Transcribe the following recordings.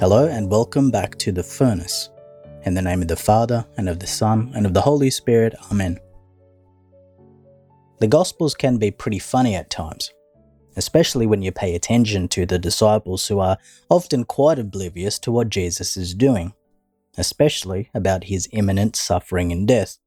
Hello and welcome back to The Furnace. In the name of the Father, and of the Son, and of the Holy Spirit, Amen. The Gospels can be pretty funny at times, especially when you pay attention to the disciples who are often quite oblivious to what Jesus is doing, especially about his imminent suffering and death.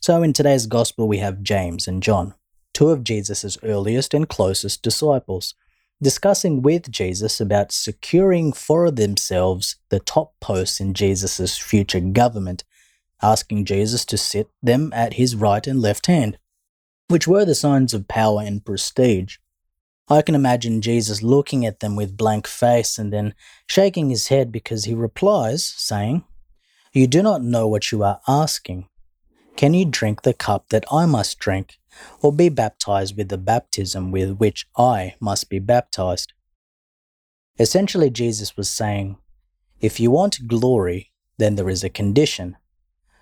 So in today's Gospel, we have James and John, two of Jesus' earliest and closest disciples discussing with Jesus about securing for themselves the top posts in Jesus' future government, asking Jesus to sit them at his right and left hand, which were the signs of power and prestige. I can imagine Jesus looking at them with blank face and then shaking his head because he replies, saying, You do not know what you are asking. Can you drink the cup that I must drink? Or be baptized with the baptism with which I must be baptized. Essentially, Jesus was saying, if you want glory, then there is a condition.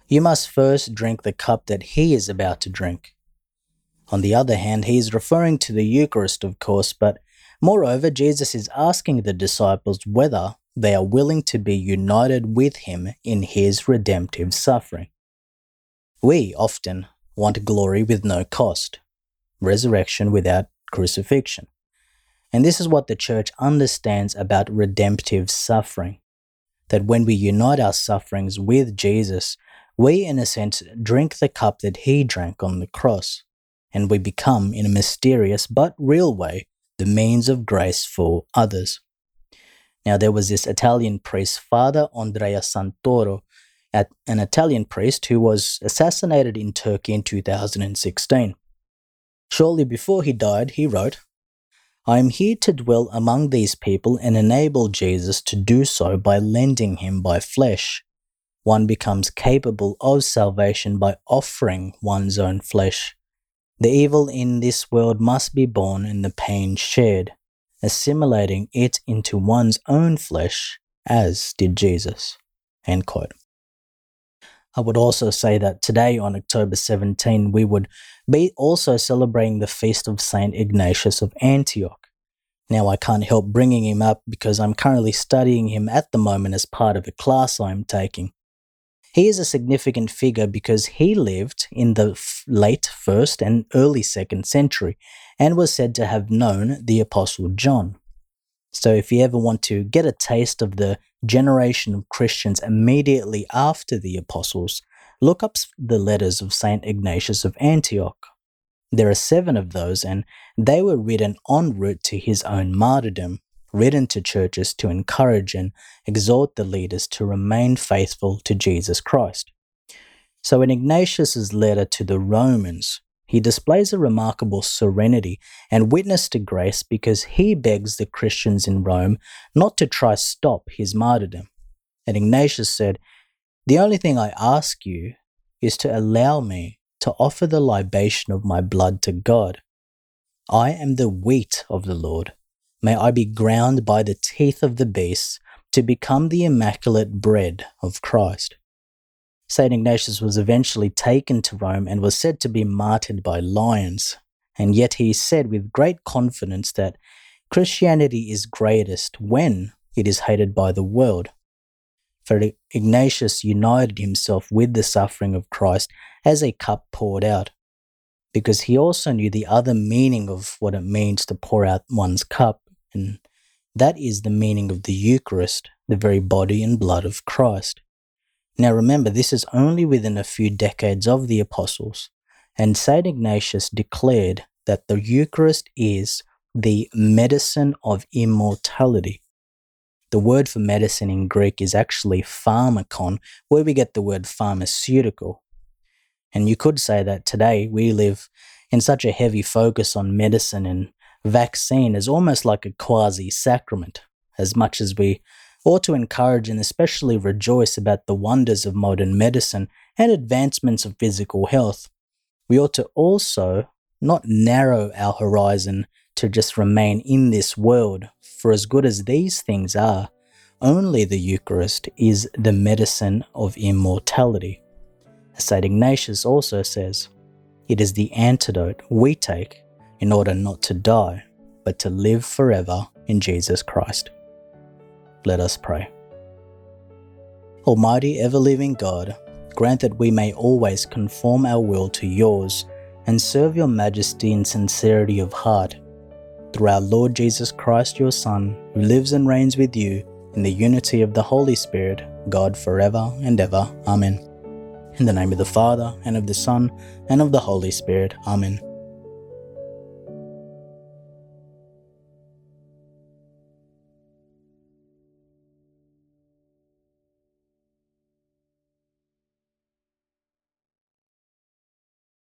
You must first drink the cup that he is about to drink. On the other hand, he is referring to the Eucharist, of course, but moreover, Jesus is asking the disciples whether they are willing to be united with him in his redemptive suffering. We often want glory with no cost, resurrection without crucifixion. And this is what the church understands about redemptive suffering that when we unite our sufferings with Jesus, we, in a sense, drink the cup that he drank on the cross, and we become, in a mysterious but real way, the means of grace for others. Now, there was this Italian priest, Father Andrea Santoro, an Italian priest who was assassinated in Turkey in 2016. Shortly before he died, he wrote, I am here to dwell among these people and enable Jesus to do so by lending him by flesh. One becomes capable of salvation by offering one's own flesh. The evil in this world must be borne and the pain shared, assimilating it into one's own flesh, as did Jesus. End quote. I would also say that today, on October 17, we would be also celebrating the feast of Saint Ignatius of Antioch. Now, I can't help bringing him up because I'm currently studying him at the moment as part of a class I'm taking. He is a significant figure because he lived in the late first and early second century and was said to have known the Apostle John. So, if you ever want to get a taste of the generation of Christians immediately after the apostles, look up the letters of St. Ignatius of Antioch. There are seven of those, and they were written en route to his own martyrdom, written to churches to encourage and exhort the leaders to remain faithful to Jesus Christ. So, in Ignatius's letter to the Romans, he displays a remarkable serenity and witness to grace because he begs the Christians in Rome not to try stop his martyrdom. And Ignatius said, The only thing I ask you is to allow me to offer the libation of my blood to God. I am the wheat of the Lord. May I be ground by the teeth of the beasts to become the immaculate bread of Christ. St. Ignatius was eventually taken to Rome and was said to be martyred by lions. And yet he said with great confidence that Christianity is greatest when it is hated by the world. For Ignatius united himself with the suffering of Christ as a cup poured out, because he also knew the other meaning of what it means to pour out one's cup, and that is the meaning of the Eucharist, the very body and blood of Christ. Now remember, this is only within a few decades of the apostles, and St. Ignatius declared that the Eucharist is the medicine of immortality. The word for medicine in Greek is actually pharmakon, where we get the word pharmaceutical. And you could say that today we live in such a heavy focus on medicine and vaccine as almost like a quasi sacrament, as much as we ought to encourage and especially rejoice about the wonders of modern medicine and advancements of physical health. We ought to also not narrow our horizon to just remain in this world, for as good as these things are, only the Eucharist is the medicine of immortality. As St. Ignatius also says, it is the antidote we take in order not to die, but to live forever in Jesus Christ. Let us pray. Almighty ever living God, grant that we may always conform our will to yours and serve your majesty in sincerity of heart. Through our Lord Jesus Christ, your Son, who lives and reigns with you in the unity of the Holy Spirit, God forever and ever. Amen. In the name of the Father, and of the Son, and of the Holy Spirit. Amen.